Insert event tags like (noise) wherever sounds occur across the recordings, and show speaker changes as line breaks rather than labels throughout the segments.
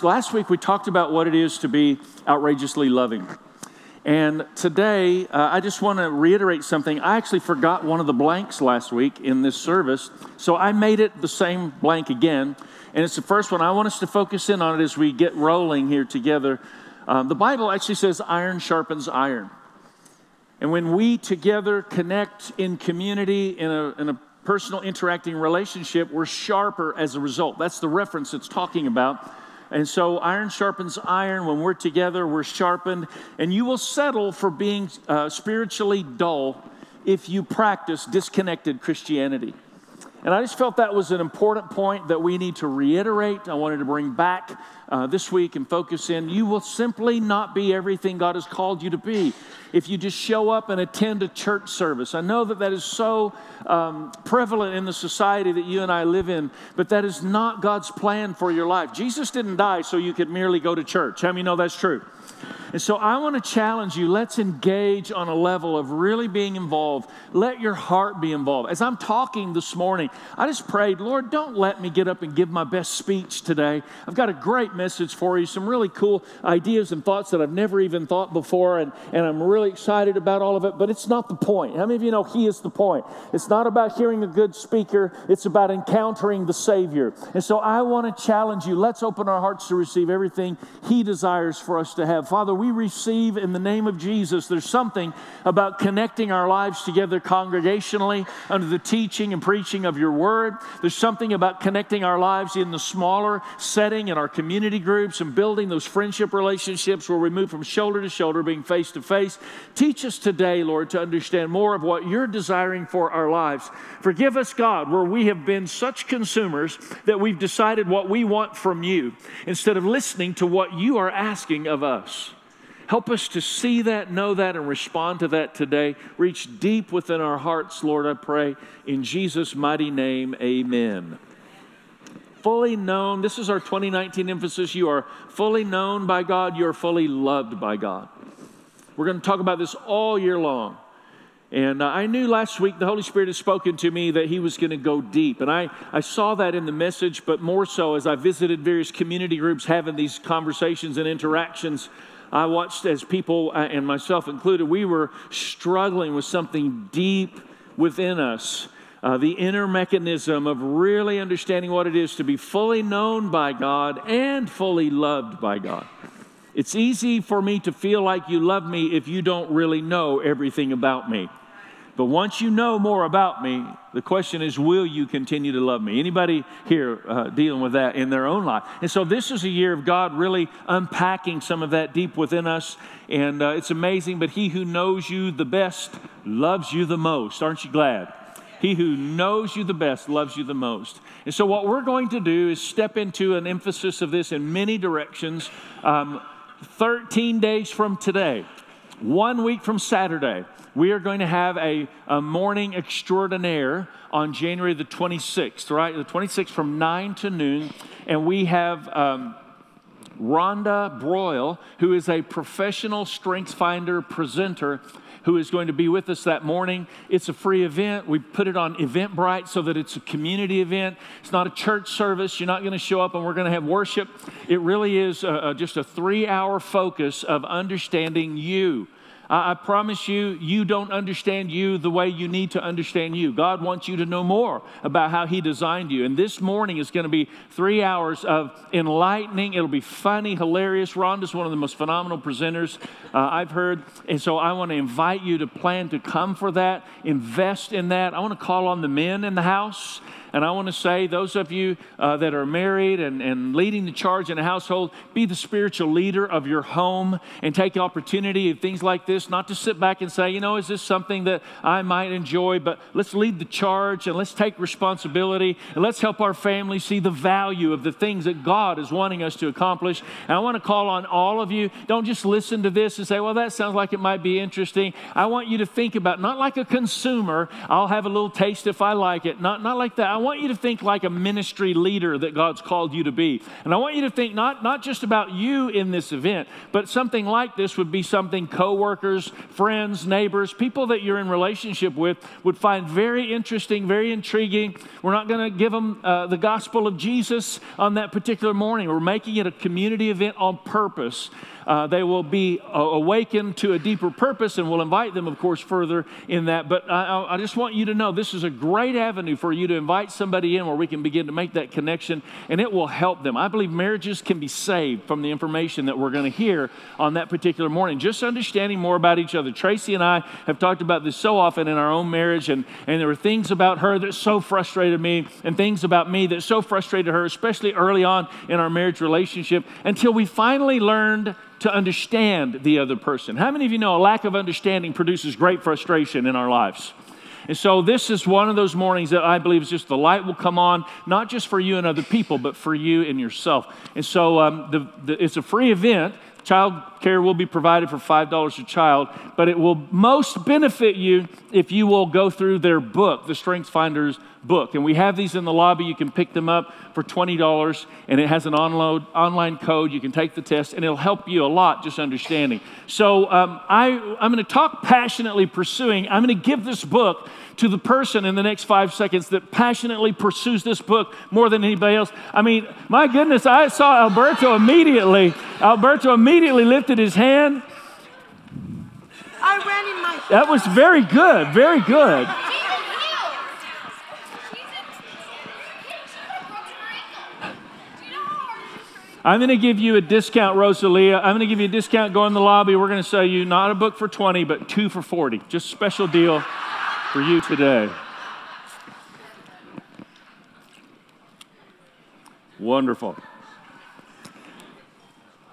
Last week we talked about what it is to be outrageously loving. And today uh, I just want to reiterate something. I actually forgot one of the blanks last week in this service, so I made it the same blank again. And it's the first one. I want us to focus in on it as we get rolling here together. Um, the Bible actually says iron sharpens iron. And when we together connect in community, in a, in a personal interacting relationship, we're sharper as a result. That's the reference it's talking about. And so iron sharpens iron. When we're together, we're sharpened. And you will settle for being uh, spiritually dull if you practice disconnected Christianity. And I just felt that was an important point that we need to reiterate. I wanted to bring back uh, this week and focus in. You will simply not be everything God has called you to be if you just show up and attend a church service. I know that that is so um, prevalent in the society that you and I live in, but that is not God's plan for your life. Jesus didn't die so you could merely go to church. How many know that's true? And so I want to challenge you. Let's engage on a level of really being involved. Let your heart be involved. As I'm talking this morning, I just prayed, Lord, don't let me get up and give my best speech today. I've got a great message for you, some really cool ideas and thoughts that I've never even thought before, and, and I'm really excited about all of it, but it's not the point. How many of you know He is the point? It's not about hearing a good speaker, it's about encountering the Savior. And so I want to challenge you. Let's open our hearts to receive everything He desires for us to have. Father, we receive in the name of Jesus. There's something about connecting our lives together congregationally under the teaching and preaching of your word. There's something about connecting our lives in the smaller setting in our community groups and building those friendship relationships where we move from shoulder to shoulder, being face to face. Teach us today, Lord, to understand more of what you're desiring for our lives. Forgive us, God, where we have been such consumers that we've decided what we want from you instead of listening to what you are asking of us. Help us to see that, know that, and respond to that today. Reach deep within our hearts, Lord, I pray. In Jesus' mighty name, amen. Fully known, this is our 2019 emphasis. You are fully known by God, you are fully loved by God. We're going to talk about this all year long. And uh, I knew last week the Holy Spirit had spoken to me that He was going to go deep. And I, I saw that in the message, but more so as I visited various community groups having these conversations and interactions I watched as people, uh, and myself included, we were struggling with something deep within us. Uh, the inner mechanism of really understanding what it is to be fully known by God and fully loved by God. It's easy for me to feel like you love me if you don't really know everything about me. But once you know more about me, the question is, will you continue to love me? Anybody here uh, dealing with that in their own life? And so this is a year of God really unpacking some of that deep within us. And uh, it's amazing, but he who knows you the best loves you the most. Aren't you glad? He who knows you the best loves you the most. And so, what we're going to do is step into an emphasis of this in many directions. Um, 13 days from today, one week from Saturday, we are going to have a, a, morning extraordinaire on January the 26th, right? The 26th from 9 to noon. And we have um, Rhonda Broyle, who is a professional strength finder presenter who is going to be with us that morning. It's a free event. We put it on Eventbrite so that it's a community event. It's not a church service. You're not going to show up and we're going to have worship. It really is a, a, just a three hour focus of understanding you I, I promise you, you don't understand you the way you need to understand you. God wants you to know more about how He designed you. And this morning is going to be three hours of enlightening. It'll be funny, hilarious. Rhonda's one of the most phenomenal presenters uh, I've heard. And so I want to invite you to plan to come for that, invest in that. I want to call on the men in the house. And I want to say, those of you uh, that are married and, and leading the charge in a household, be the spiritual leader of your home and take opportunity of things like this, not to sit back and say, you know, is this something that I might enjoy, but let's lead the charge and let's take responsibility and let's help our family see the value of the things that God is wanting us to accomplish. And I want to call on all of you, don't just listen to this and say, well, that sounds like it might be interesting. I want you to think about, not like a consumer, I'll have a little taste if I like it, not, not like that. I want you to think like a ministry leader that God's called you to be. And I want you to think not, not just about you in this event, but something like this would be something coworkers, friends, neighbors, people that you're in relationship with would find very interesting, very intriguing. We're not going to give them uh, the gospel of Jesus on that particular morning. We're making it a community event on purpose uh, they will be uh, awakened to a deeper purpose, and we'll invite them, of course, further in that. But I, I just want you to know this is a great avenue for you to invite somebody in where we can begin to make that connection, and it will help them. I believe marriages can be saved from the information that we're going to hear on that particular morning. Just understanding more about each other. Tracy and I have talked about this so often in our own marriage, and, and there were things about her that so frustrated me, and things about me that so frustrated her, especially early on in our marriage relationship, until we finally learned to understand the other person. How many of you know a lack of understanding produces great frustration in our lives? And so, this is one of those mornings that I believe is just the light will come on, not just for you and other people, but for you and yourself. And so, um, the, the, it's a free event. Child care will be provided for $5 a child, but it will most benefit you if you will go through their book, the Strength Finders book. And we have these in the lobby. You can pick them up for $20, and it has an onload, online code. You can take the test, and it'll help you a lot just understanding. So um, I, I'm going to talk passionately pursuing. I'm going to give this book to the person in the next five seconds that passionately pursues this book more than anybody else. I mean, my goodness, I saw Alberto immediately. Alberto immediately lifted his hand.
I ran in my.
That was very good, very good. I'm going to give you a discount, Rosalia. I'm going to give you a discount. Go in the lobby. We're going to sell you not a book for 20, but two for 40. Just special deal for you today. Wonderful.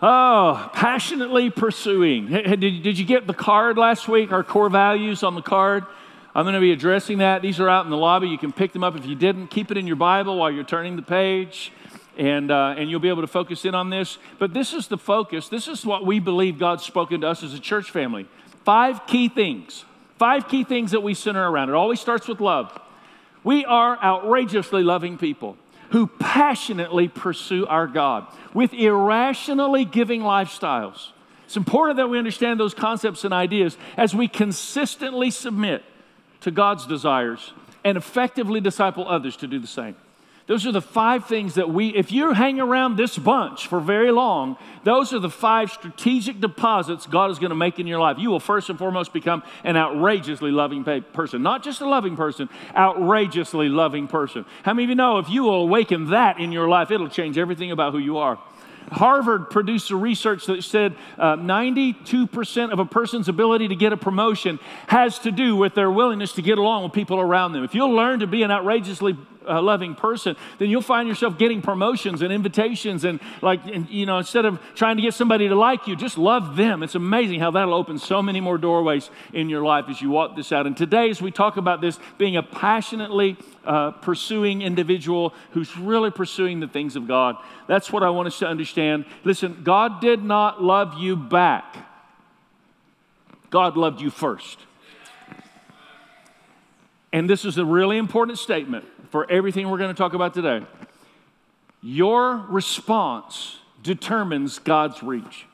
Oh, passionately pursuing. Did, did you get the card last week, our core values on the card? I'm going to be addressing that. These are out in the lobby. You can pick them up if you didn't. Keep it in your Bible while you're turning the page, and, uh, and you'll be able to focus in on this. But this is the focus. This is what we believe God's spoken to us as a church family. Five key things Five key things that we center around. It always starts with love. We are outrageously loving people who passionately pursue our God with irrationally giving lifestyles. It's important that we understand those concepts and ideas as we consistently submit to God's desires and effectively disciple others to do the same. Those are the five things that we, if you hang around this bunch for very long, those are the five strategic deposits God is going to make in your life. You will first and foremost become an outrageously loving person. Not just a loving person, outrageously loving person. How many of you know if you will awaken that in your life, it'll change everything about who you are? Harvard produced a research that said uh, 92% of a person's ability to get a promotion has to do with their willingness to get along with people around them. If you'll learn to be an outrageously uh, loving person, then you'll find yourself getting promotions and invitations. And, like, and, you know, instead of trying to get somebody to like you, just love them. It's amazing how that'll open so many more doorways in your life as you walk this out. And today, as we talk about this, being a passionately uh, pursuing individual who's really pursuing the things of God, that's what I want us to understand. Listen, God did not love you back, God loved you first. And this is a really important statement for everything we're going to talk about today. Your response determines God's reach.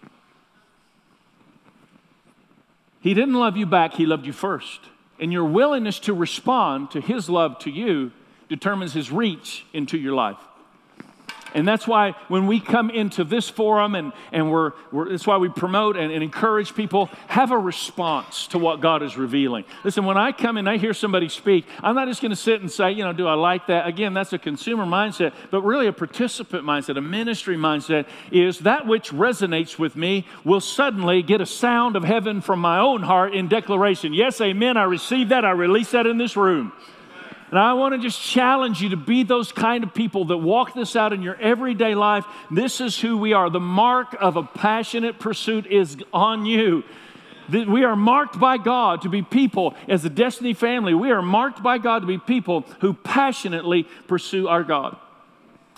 He didn't love you back, He loved you first. And your willingness to respond to His love to you determines His reach into your life. And that's why when we come into this forum and, and we're, we're that's why we promote and, and, encourage people, have a response to what God is revealing. Listen, when I come and I hear somebody speak, I'm not just going to sit and say, you know, do I like that? Again, that's a consumer mindset, but really a participant mindset, a ministry mindset is that which resonates with me will suddenly get a sound of heaven from my own heart in declaration. Yes, amen. I receive that. I release that in this room. And I want to just challenge you to be those kind of people that walk this out in your everyday life. This is who we are. The mark of a passionate pursuit is on you. We are marked by God to be people as a destiny family. We are marked by God to be people who passionately pursue our God.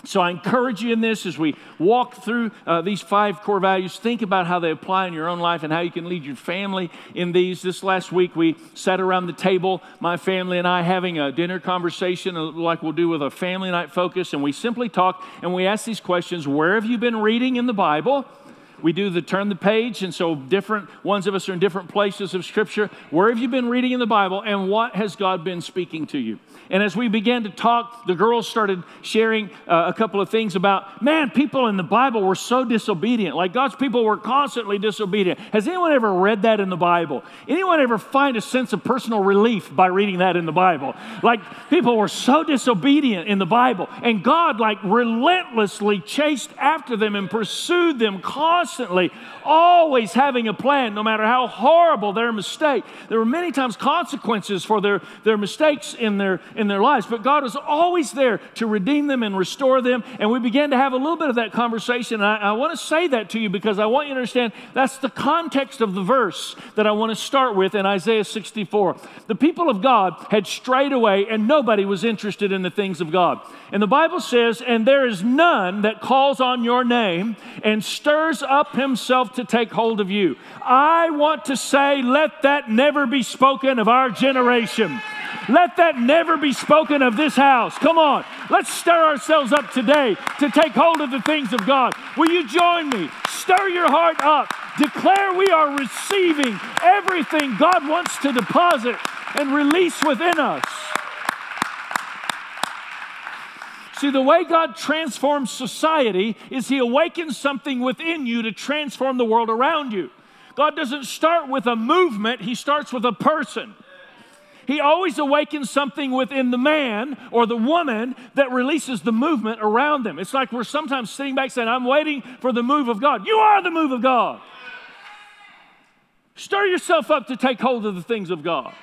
So I encourage you in this as we walk through uh, these five core values. Think about how they apply in your own life and how you can lead your family in these. This last week we sat around the table, my family and I, having a dinner conversation uh, like we'll do with a family night focus, and we simply talk and we ask these questions: Where have you been reading in the Bible? We do the turn the page, and so different ones of us are in different places of Scripture. Where have you been reading in the Bible, and what has God been speaking to you? And as we began to talk, the girls started sharing uh, a couple of things about, man, people in the Bible were so disobedient. Like God's people were constantly disobedient. Has anyone ever read that in the Bible? Anyone ever find a sense of personal relief by reading that in the Bible? Like people were so disobedient in the Bible, and God, like, relentlessly chased after them and pursued them constantly, always having a plan, no matter how horrible their mistake. There were many times consequences for their, their mistakes in their in their lives, but God was always there to redeem them and restore them. And we began to have a little bit of that conversation. And I, I want to say that to you because I want you to understand that's the context of the verse that I want to start with in Isaiah 64. The people of God had strayed away, and nobody was interested in the things of God. And the Bible says, And there is none that calls on your name and stirs up himself to take hold of you. I want to say, let that never be spoken of our generation. Let that never be spoken of this house. Come on, let's stir ourselves up today to take hold of the things of God. Will you join me? Stir your heart up. Declare we are receiving everything God wants to deposit and release within us. See, the way God transforms society is He awakens something within you to transform the world around you. God doesn't start with a movement, He starts with a person. He always awakens something within the man or the woman that releases the movement around them. It's like we're sometimes sitting back saying, I'm waiting for the move of God. You are the move of God. Stir yourself up to take hold of the things of God.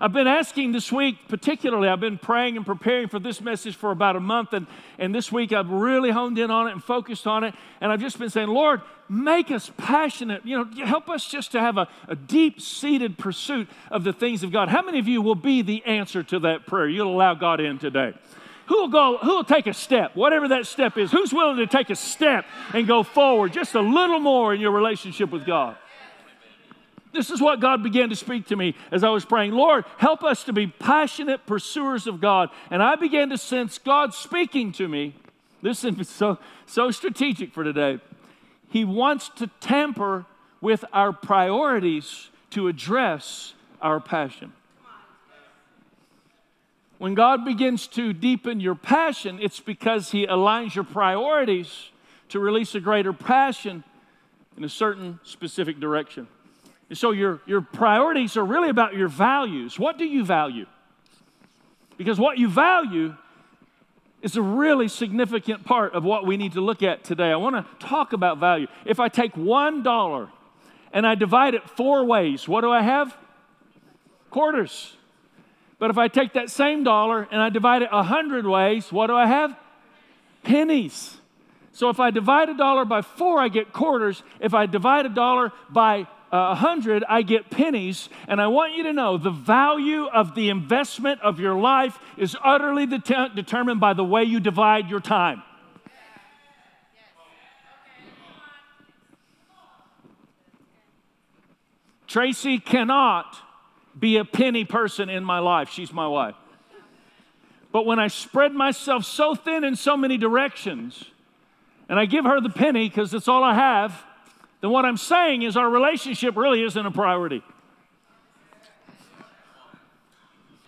I've been asking this week, particularly, I've been praying and preparing for this message for about a month, and, and this week I've really honed in on it and focused on it. And I've just been saying, Lord, make us passionate. You know, help us just to have a, a deep seated pursuit of the things of God. How many of you will be the answer to that prayer? You'll allow God in today. Who will go, who will take a step, whatever that step is? Who's willing to take a step and go forward just a little more in your relationship with God? This is what God began to speak to me as I was praying. Lord, help us to be passionate pursuers of God. And I began to sense God speaking to me. This is so, so strategic for today. He wants to tamper with our priorities to address our passion. When God begins to deepen your passion, it's because He aligns your priorities to release a greater passion in a certain specific direction. And so your, your priorities are really about your values. What do you value? Because what you value is a really significant part of what we need to look at today. I want to talk about value. If I take one dollar and I divide it four ways, what do I have? Quarters. But if I take that same dollar and I divide it a hundred ways, what do I have? Pennies. So if I divide a dollar by four, I get quarters. If I divide a dollar by Uh, a hundred, I get pennies. And I want you to know the value of the investment of your life is utterly det- determined by the way you divide your time. Tracy cannot be a penny person in my life. She's my wife. But when I spread myself so thin in so many directions, and I give her the penny because it's all I have, then what I'm saying is our relationship really isn't a priority.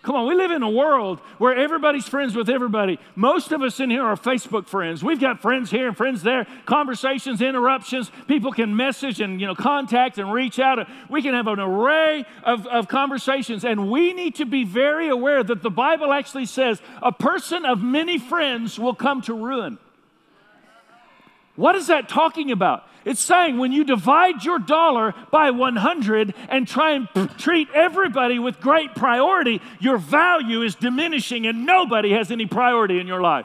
Come on, we live in a world where everybody's friends with everybody. Most of us in here are Facebook friends. We've got friends here and friends there, conversations, interruptions. People can message and you know contact and reach out. We can have an array of, of conversations, and we need to be very aware that the Bible actually says a person of many friends will come to ruin. What is that talking about? It's saying when you divide your dollar by 100 and try and treat everybody with great priority, your value is diminishing and nobody has any priority in your life.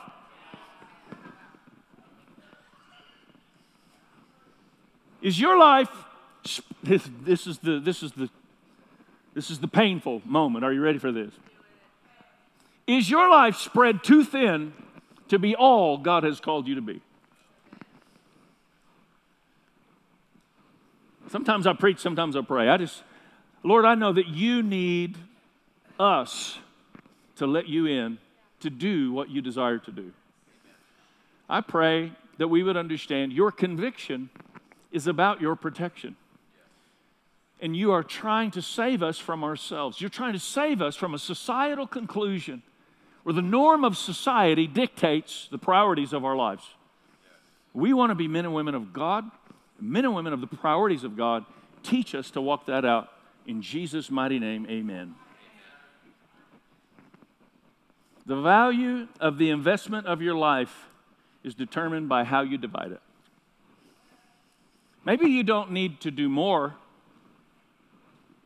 Is your life this, this is the this is the this is the painful moment. Are you ready for this? Is your life spread too thin to be all God has called you to be. Sometimes I preach, sometimes I pray. I just, Lord, I know that you need us to let you in to do what you desire to do. I pray that we would understand your conviction is about your protection. And you are trying to save us from ourselves. You're trying to save us from a societal conclusion where the norm of society dictates the priorities of our lives. We want to be men and women of God, men and women of the priorities of God. Teach us to walk that out. In Jesus' mighty name, amen. The value of the investment of your life is determined by how you divide it. Maybe you don't need to do more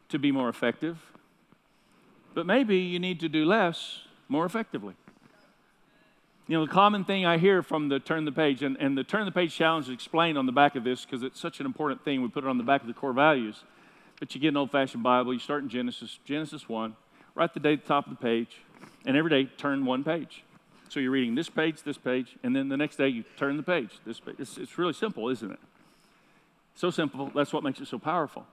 to be more effective, but maybe you need to do less more effectively. You know, the common thing I hear from the Turn the Page, and, and the Turn the Page challenge is explained on the back of this because it's such an important thing. We put it on the back of the core values. But you get an old fashioned Bible, you start in Genesis, Genesis 1, write the date at the top of the page, and every day turn one page. So you're reading this page, this page, and then the next day you turn the page, this page. It's, it's really simple, isn't it? So simple, that's what makes it so powerful.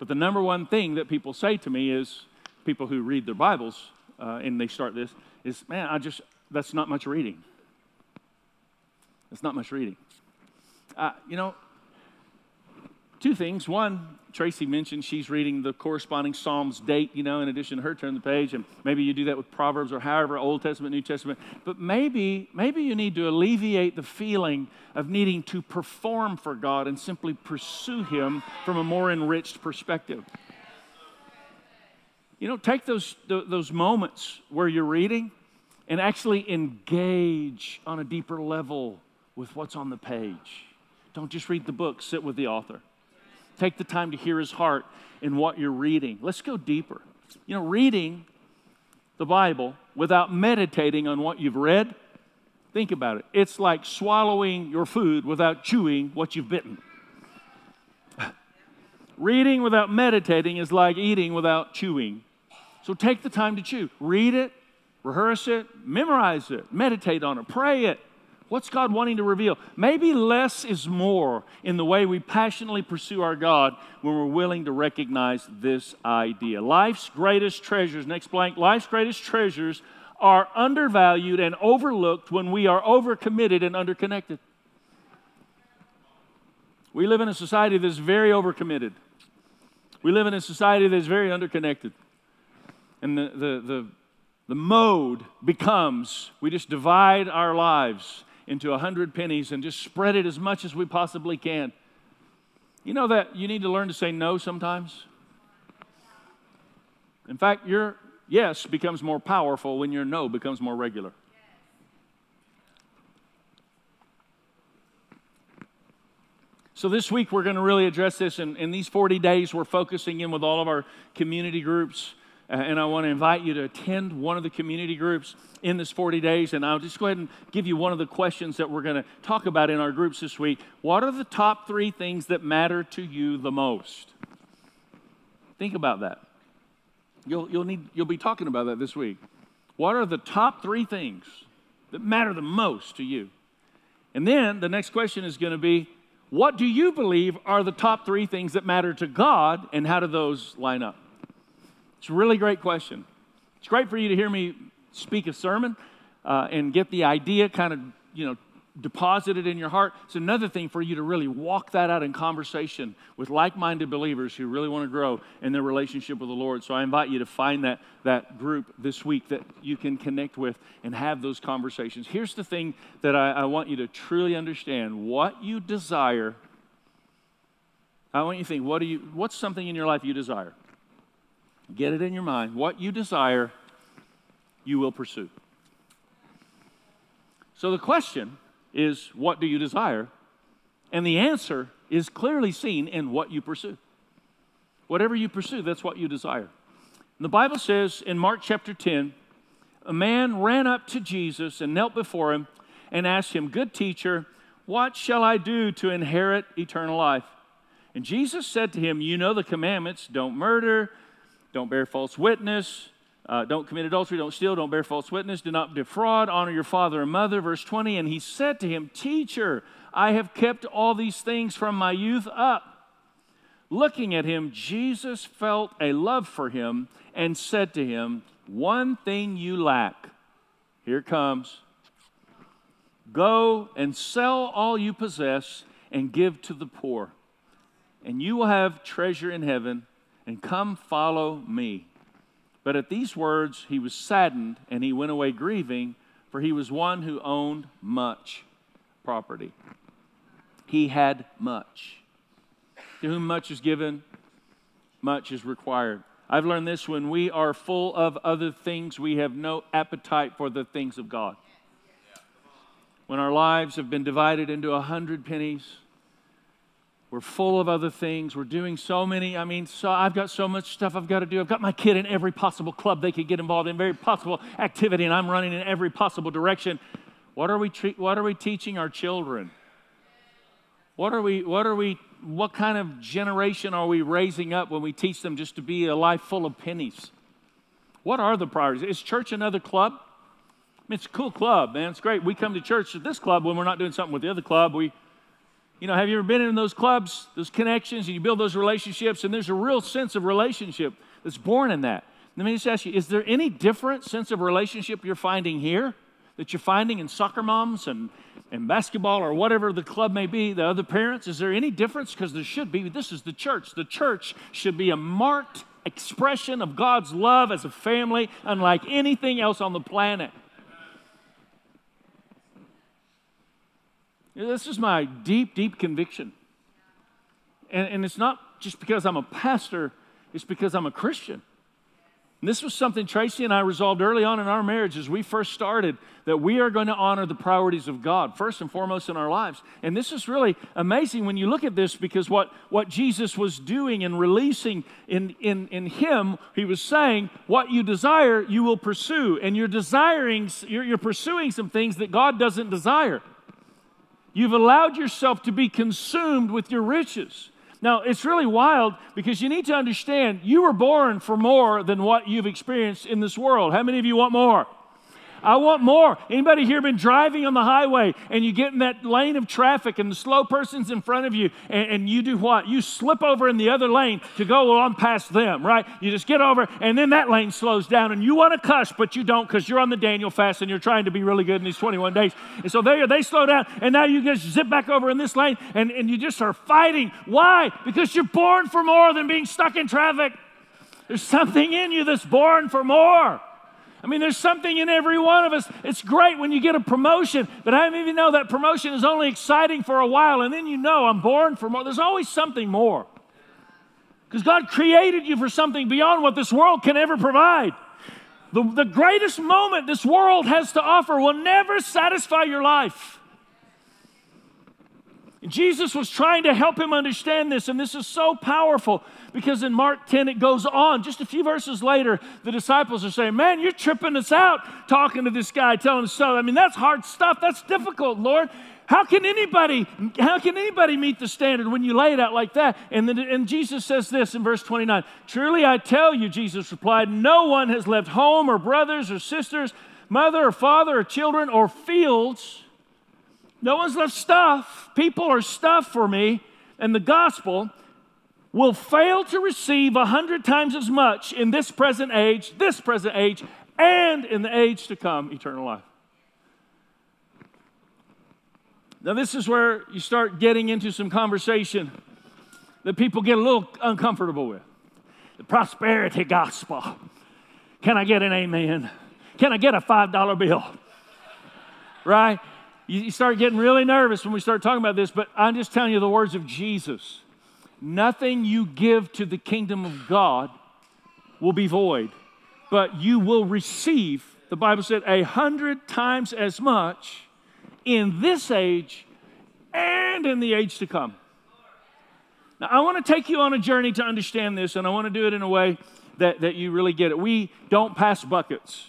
But the number one thing that people say to me is people who read their Bibles uh, and they start this is, man, I just, that's not much reading. That's not much reading. Uh, you know, two things. One, Tracy mentioned she's reading the corresponding Psalms date, you know, in addition to her turn the page, and maybe you do that with Proverbs or however, Old Testament, New Testament. But maybe, maybe you need to alleviate the feeling of needing to perform for God and simply pursue Him from a more enriched perspective. You know, take those, those moments where you're reading and actually engage on a deeper level with what's on the page. Don't just read the book, sit with the author. Take the time to hear his heart in what you're reading. Let's go deeper. You know, reading the Bible without meditating on what you've read, think about it. It's like swallowing your food without chewing what you've bitten. (laughs) Reading without meditating is like eating without chewing. So take the time to chew. Read it, rehearse it, memorize it, meditate on it, pray it. What's God wanting to reveal? Maybe less is more in the way we passionately pursue our God when we're willing to recognize this idea. Life's greatest treasures, next blank, life's greatest treasures are undervalued and overlooked when we are overcommitted and underconnected. We live in a society that's very overcommitted. We live in a society that's very underconnected. And the, the, the, the mode becomes we just divide our lives into a hundred pennies and just spread it as much as we possibly can. You know that you need to learn to say no sometimes? In fact, your yes becomes more powerful when your no becomes more regular. So, this week we're going to really address this. And in these 40 days, we're focusing in with all of our community groups Uh, and I want to invite you to attend one of the community groups in this 40 days. And I'll just go ahead and give you one of the questions that we're going to talk about in our groups this week. What are the top three things that matter to you the most? Think about that. You'll, you'll, need, you'll be talking about that this week. What are the top three things that matter the most to you? And then the next question is going to be what do you believe are the top three things that matter to God, and how do those line up? It's a really great question. It's great for you to hear me speak a sermon uh, and get the idea kind of, you know, deposited in your heart. It's another thing for you to really walk that out in conversation with like-minded believers who really want to grow in their relationship with the Lord. So I invite you to find that, that group this week that you can connect with and have those conversations. Here's the thing that I, I want you to truly understand. What you desire, I want you to think, what do you, what's something in your life you desire? Get it in your mind. What you desire, you will pursue. So the question is, what do you desire? And the answer is clearly seen in what you pursue. Whatever you pursue, that's what you desire. And the Bible says in Mark chapter 10, a man ran up to Jesus and knelt before him and asked him, Good teacher, what shall I do to inherit eternal life? And Jesus said to him, You know the commandments don't murder, don't bear false witness, Uh, don't commit adultery, don't steal, don't bear false witness, do not defraud, honor your father and mother. Verse 20, and he said to him, Teacher, I have kept all these things from my youth up. Looking at him, Jesus felt a love for him and said to him, One thing you lack. Here comes. Go and sell all you possess and give to the poor, and you will have treasure in heaven, and come follow me. But at these words he was saddened, and he went away grieving, for he was one who owned much property. He had much. To whom much is given, much is required. I've learned this when we are full of other things, we have no appetite for the things of God. When our lives have been divided into a hundred pennies, we're full of other things. We're doing so many. I mean, so I've got so much stuff I've got to do. I've got my kid in every possible club they could get involved in, every possible activity, and I'm running in every possible direction. What are we, tre- what are we teaching our children? What are we, what are we, what kind of generation are we raising up when we teach them just to be a life full of pennies? What are the priorities? Is church another club? I mean, it's a cool club, man. It's great. We come to church at this club when we're not doing something with the other club. We, you know, have you ever been in those clubs, those connections, and you build those relationships, and there's a real sense of relationship that's born in that. Let me just ask you, is there any different sense of relationship you're finding here that you're finding in soccer moms and, and basketball or whatever the club may be, the other parents? Is there any difference? Because there should be. This is the church. The church should be a marked expression of God's love as a family, unlike anything else on the planet. This is my deep, deep conviction. And, and it's not just because I'm a pastor, it's because I'm a Christian. And this was something Tracy and I resolved early on in our marriage as we first started that we are going to honor the priorities of God first and foremost in our lives. And this is really amazing when you look at this because what, what Jesus was doing and releasing in, in, in Him, He was saying, What you desire, you will pursue. And you're desiring, you're, you're pursuing some things that God doesn't desire. You've allowed yourself to be consumed with your riches. Now, it's really wild because you need to understand you were born for more than what you've experienced in this world. How many of you want more? I want more. Anybody here been driving on the highway and you get in that lane of traffic and the slow person's in front of you and, and, you do what? You slip over in the other lane to go on past them, right? You just get over and then that lane slows down and you want to cuss, but you don't because you're on the Daniel fast and you're trying to be really good in these 21 days. And so they, they slow down and now you just zip back over in this lane and, and you just are fighting. Why? Because you're born for more than being stuck in traffic. There's something in you that's born for more. I mean, there's something in every one of us. It's great when you get a promotion, but I don't even know that promotion is only exciting for a while, and then you know I'm born for more. There's always something more. Because God created you for something beyond what this world can ever provide. The, the greatest moment this world has to offer will never satisfy your life. Jesus was trying to help him understand this, and this is so powerful because in Mark 10 it goes on. Just a few verses later, the disciples are saying, Man, you're tripping us out talking to this guy, telling us so. I mean, that's hard stuff. That's difficult, Lord. How can anybody, how can anybody meet the standard when you lay it out like that? And then and Jesus says this in verse 29. Truly I tell you, Jesus replied, no one has left home or brothers or sisters, mother or father or children or fields no one's left stuff, people or stuff for me, and the gospel will fail to receive a hundred times as much in this present age, this present age, and in the age to come, eternal life. Now, this is where you start getting into some conversation that people get a little uncomfortable with the prosperity gospel. Can I get an amen? Can I get a $5 bill? Right? You start getting really nervous when we start talking about this, but I'm just telling you the words of Jesus. Nothing you give to the kingdom of God will be void, but you will receive, the Bible said, a hundred times as much in this age and in the age to come. Now, I want to take you on a journey to understand this, and I want to do it in a way that, that you really get it. We don't pass buckets.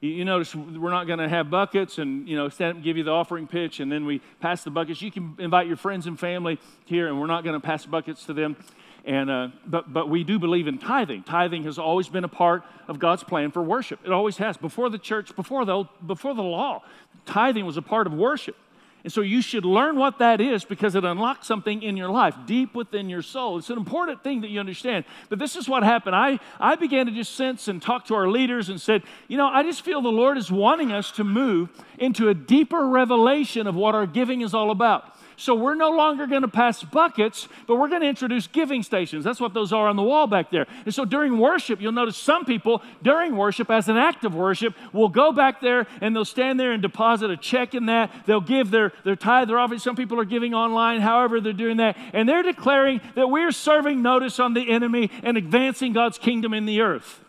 You, notice we're not going to have buckets and, you know, stand up and give you the offering pitch and then we pass the buckets. You can invite your friends and family here and we're not going to pass buckets to them. And, uh, but, but we do believe in tithing. Tithing has always been a part of God's plan for worship. It always has. Before the church, before the, before the law, tithing was a part of worship. And so you should learn what that is because it unlocks something in your life deep within your soul. It's an important thing that you understand. But this is what happened. I, I began to just sense and talk to our leaders and said, you know, I just feel the Lord is wanting us to move into a deeper revelation of what our giving is all about. So we're no longer going to pass buckets, but we're going to introduce giving stations. That's what those are on the wall back there. And so during worship, you'll notice some people during worship, as an act of worship, will go back there and they'll stand there and deposit a check in that. They'll give their, their tithe, their offering. Some people are giving online, however, they're doing that. And they're declaring that we're serving notice on the enemy and advancing God's kingdom in the earth.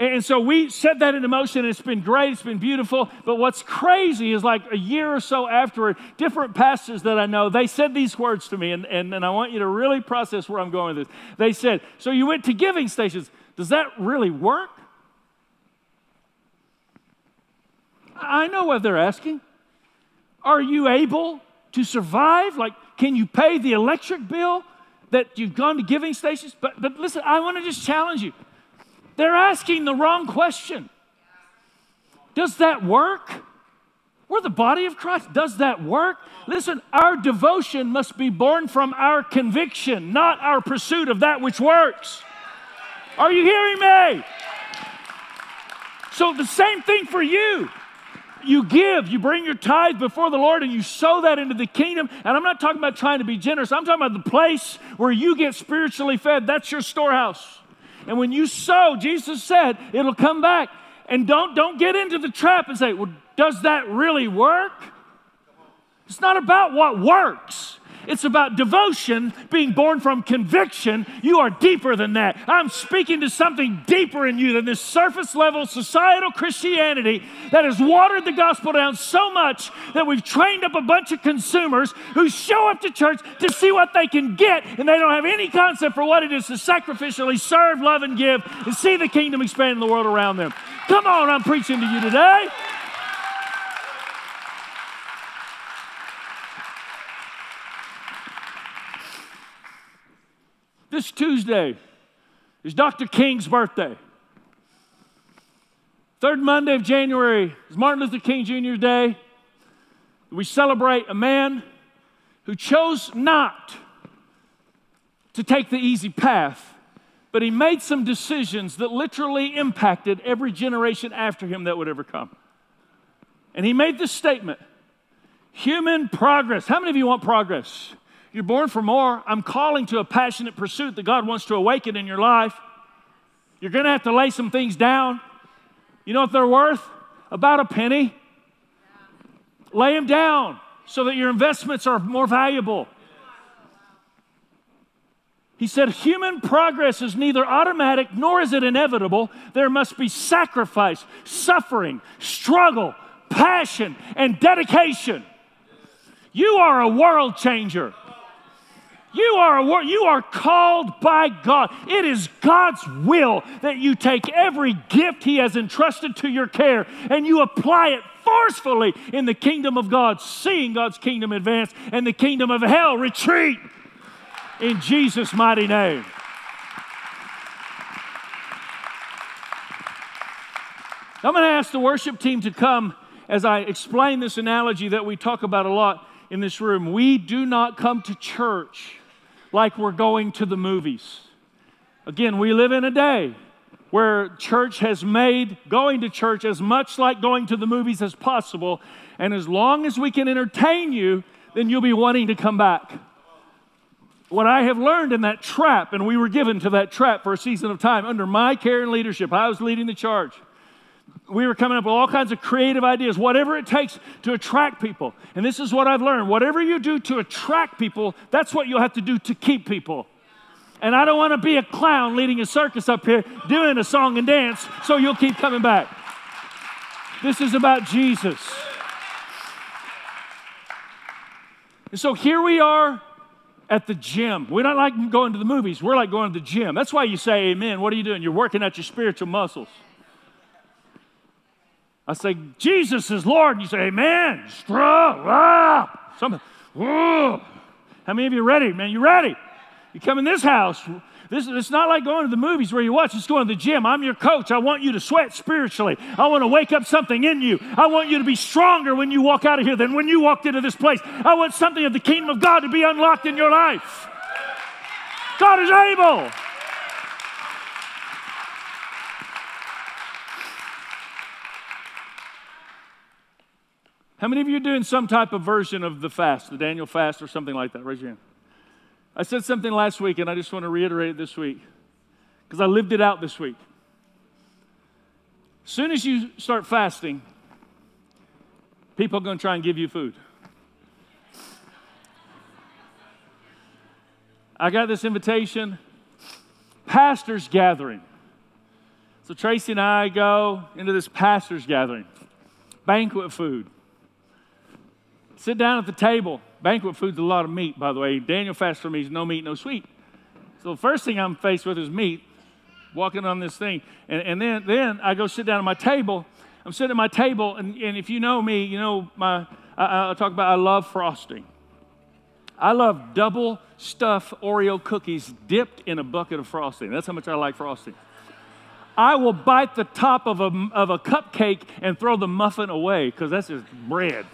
And so we set that into motion, and it's been great, it's been beautiful. But what's crazy is like a year or so afterward, different pastors that I know, they said these words to me, and, and, and I want you to really process where I'm going with this. They said, So you went to giving stations. Does that really work? I know what they're asking. Are you able to survive? Like, can you pay the electric bill that you've gone to giving stations? But, but listen, I want to just challenge you. They're asking the wrong question. Does that work? We're the body of Christ. Does that work? Listen, our devotion must be born from our conviction, not our pursuit of that which works. Are you hearing me? So, the same thing for you. You give, you bring your tithe before the Lord, and you sow that into the kingdom. And I'm not talking about trying to be generous, I'm talking about the place where you get spiritually fed. That's your storehouse. And when you sow, Jesus said, it'll come back. And don't, don't get into the trap and say, well, does that really work? It's not about what works. It's about devotion being born from conviction. You are deeper than that. I'm speaking to something deeper in you than this surface level societal Christianity that has watered the gospel down so much that we've trained up a bunch of consumers who show up to church to see what they can get, and they don't have any concept for what it is to sacrificially serve, love, and give and see the kingdom expand in the world around them. Come on, I'm preaching to you today. This Tuesday is Dr. King's birthday. Third Monday of January is Martin Luther King Jr. Day. We celebrate a man who chose not to take the easy path, but he made some decisions that literally impacted every generation after him that would ever come. And he made this statement human progress. How many of you want progress? You're born for more. I'm calling to a passionate pursuit that God wants to awaken in your life. You're going to have to lay some things down. You know what they're worth? About a penny. Lay them down so that your investments are more valuable. He said, Human progress is neither automatic nor is it inevitable. There must be sacrifice, suffering, struggle, passion, and dedication. You are a world changer. You are, you are called by God. It is God's will that you take every gift He has entrusted to your care and you apply it forcefully in the kingdom of God, seeing God's kingdom advance and the kingdom of hell retreat in Jesus' mighty name. I'm going to ask the worship team to come as I explain this analogy that we talk about a lot in this room. We do not come to church like we're going to the movies. Again, we live in a day where church has made going to church as much like going to the movies as possible. And as long as we can entertain you, then you'll be wanting to come back. What I have learned in that trap, and we were given to that trap for a season of time under my care and leadership, I was leading the charge we were coming up with all kinds of creative ideas, whatever it takes to attract people. And this is what I've learned whatever you do to attract people, that's what you'll have to do to keep people. And I don't want to be a clown leading a circus up here doing a song and dance so you'll keep coming back. This is about Jesus. And so here we are at the gym. We're not like going to the movies, we're like going to the gym. That's why you say amen. What are you doing? You're working out your spiritual muscles. I say, Jesus is Lord. And you say, Amen. Strong. Whoa. How many of you ready, man? You ready? You come in this house. This, it's not like going to the movies where you watch, it's going to the gym. I'm your coach. I want you to sweat spiritually. I want to wake up something in you. I want you to be stronger when you walk out of here than when you walked into this place. I want something of the kingdom of God to be unlocked in your life. God is able. How many of you are doing some type of version of the fast, the Daniel fast or something like that? Raise your hand. I said something last week and I just want to reiterate it this week because I lived it out this week. As soon as you start fasting, people are going to try and give you food. I got this invitation, pastors gathering. So Tracy and I go into this pastors gathering, banquet food. Sit down at the table. Banquet food's a lot of meat, by the way. Daniel fast for me is no meat, no sweet. So the first thing I'm faced with is meat, walking on this thing. And, and then, then I go sit down at my table. I'm sitting at my table, and, and if you know me, you know my, I, I talk about I love frosting. I love double stuffed Oreo cookies dipped in a bucket of frosting. That's how much I like frosting. I will bite the top of a, of a cupcake and throw the muffin away because that's just bread.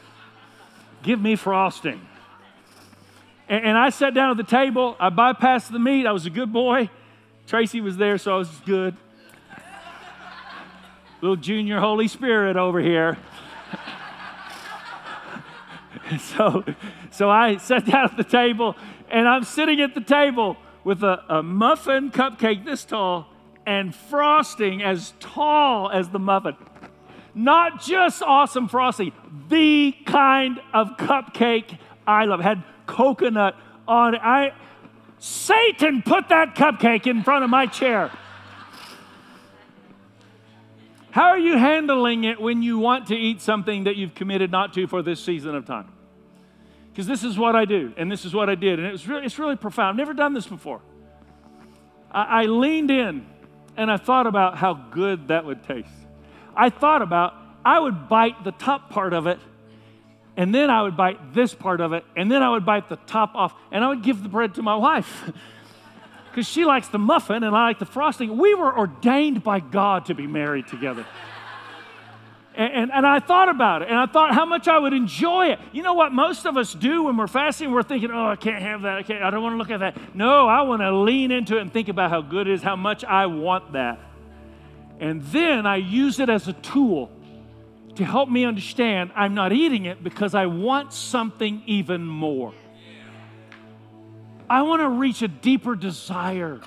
Give me frosting. And, and, I sat down at the table. I bypassed the meat. I was a good boy. Tracy was there, so I was good. Little junior Holy Spirit over here. (laughs) so, so I sat down at the table, and I'm sitting at the table with a, a muffin cupcake this tall and frosting as tall as the muffin. Not just awesome frosting, the kind of cupcake I love. Had coconut on it. I Satan put that cupcake in front of my chair. How are you handling it when you want to eat something that you've committed not to for this season of time? Because this is what I do, and this is what I did, and it was really, it's really profound. I've never done this before. I, I leaned in and I thought about how good that would taste. I thought about I would bite the top part of it, and then I would bite this part of it, and then I would bite the top off, and I would give the bread to my wife. (laughs) Because she likes the muffin and I like the frosting. We were ordained by God to be married together. And, and, and, I thought about it, and I thought how much I would enjoy it. You know what most of us do when we're fasting? We're thinking, oh, I can't have that. I, can't, I don't want to look at that. No, I want to lean into it and think about how good it is, how much I want that. And then I use it as a tool to help me understand I'm not eating it because I want something even more. I want to reach a deeper desire.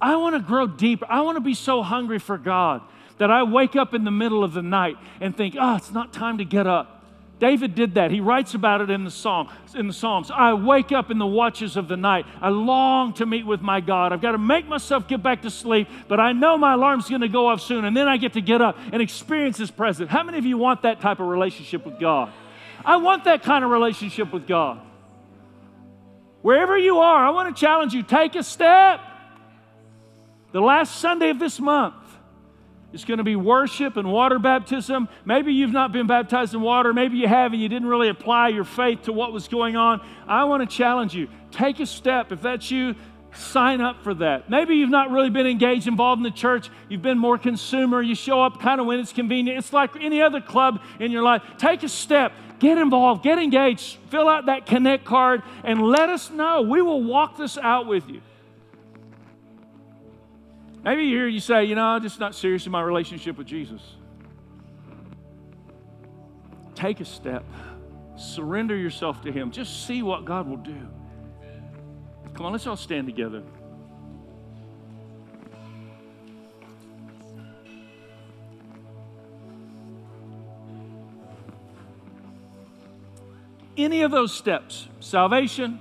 I want to grow deeper. I want to be so hungry for God that I wake up in the middle of the night and think, oh, it's not time to get up. David did that. He writes about it in the song, in the Psalms. I wake up in the watches of the night. I long to meet with my God. I've got to make myself get back to sleep, but I know my alarm's going to go off soon, and then I get to get up and experience His presence. How many of you want that type of relationship with God? I want that kind of relationship with God. Wherever you are, I want to challenge you take a step. The last Sunday of this month, it's going to be worship and water baptism. Maybe you've not been baptized in water. Maybe you have and you didn't really apply your faith to what was going on. I want to challenge you. Take a step. If that's you, sign up for that. Maybe you've not really been engaged, involved in the church. You've been more consumer. You show up kind of when it's convenient. It's like any other club in your life. Take a step. Get involved. Get engaged. Fill out that connect card and let us know. We will walk this out with you. Maybe here you say, you know, I'm just not serious in my relationship with Jesus. Take a step, surrender yourself to Him. Just see what God will do. Come on, let's all stand together. Any of those steps salvation,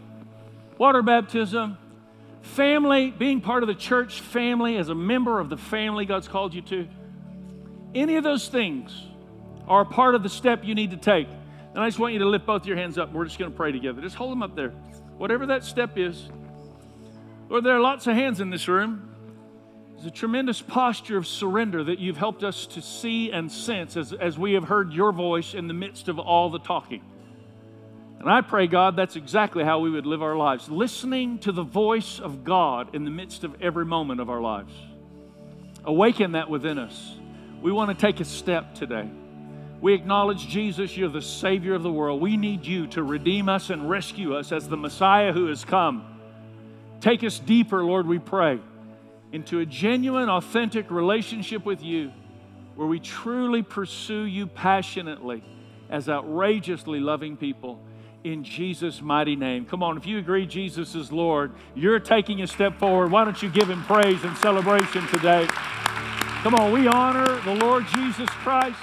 water baptism, family, being part of the church family, as a member of the family God's called you to, any of those things are part of the step you need to take. And I just want you to lift both your hands up. We're just going to pray together. Just hold them up there. Whatever that step is. Lord, there are lots of hands in this room. It's a tremendous posture of surrender that you've helped us to see and sense as, as we have heard your voice in the midst of all the talking. And I pray, God, that's exactly how we would live our lives, listening to the voice of God in the midst of every moment of our lives. Awaken that within us. We want to take a step today. We acknowledge, Jesus, you're the Savior of the world. We need you to redeem us and rescue us as the Messiah who has come. Take us deeper, Lord, we pray, into a genuine, authentic relationship with you where we truly pursue you passionately as outrageously loving people in Jesus' mighty name. Come on, if you agree Jesus is Lord, you're taking a step forward. Why don't you give him praise and celebration today? Come on, we honor the Lord Jesus Christ.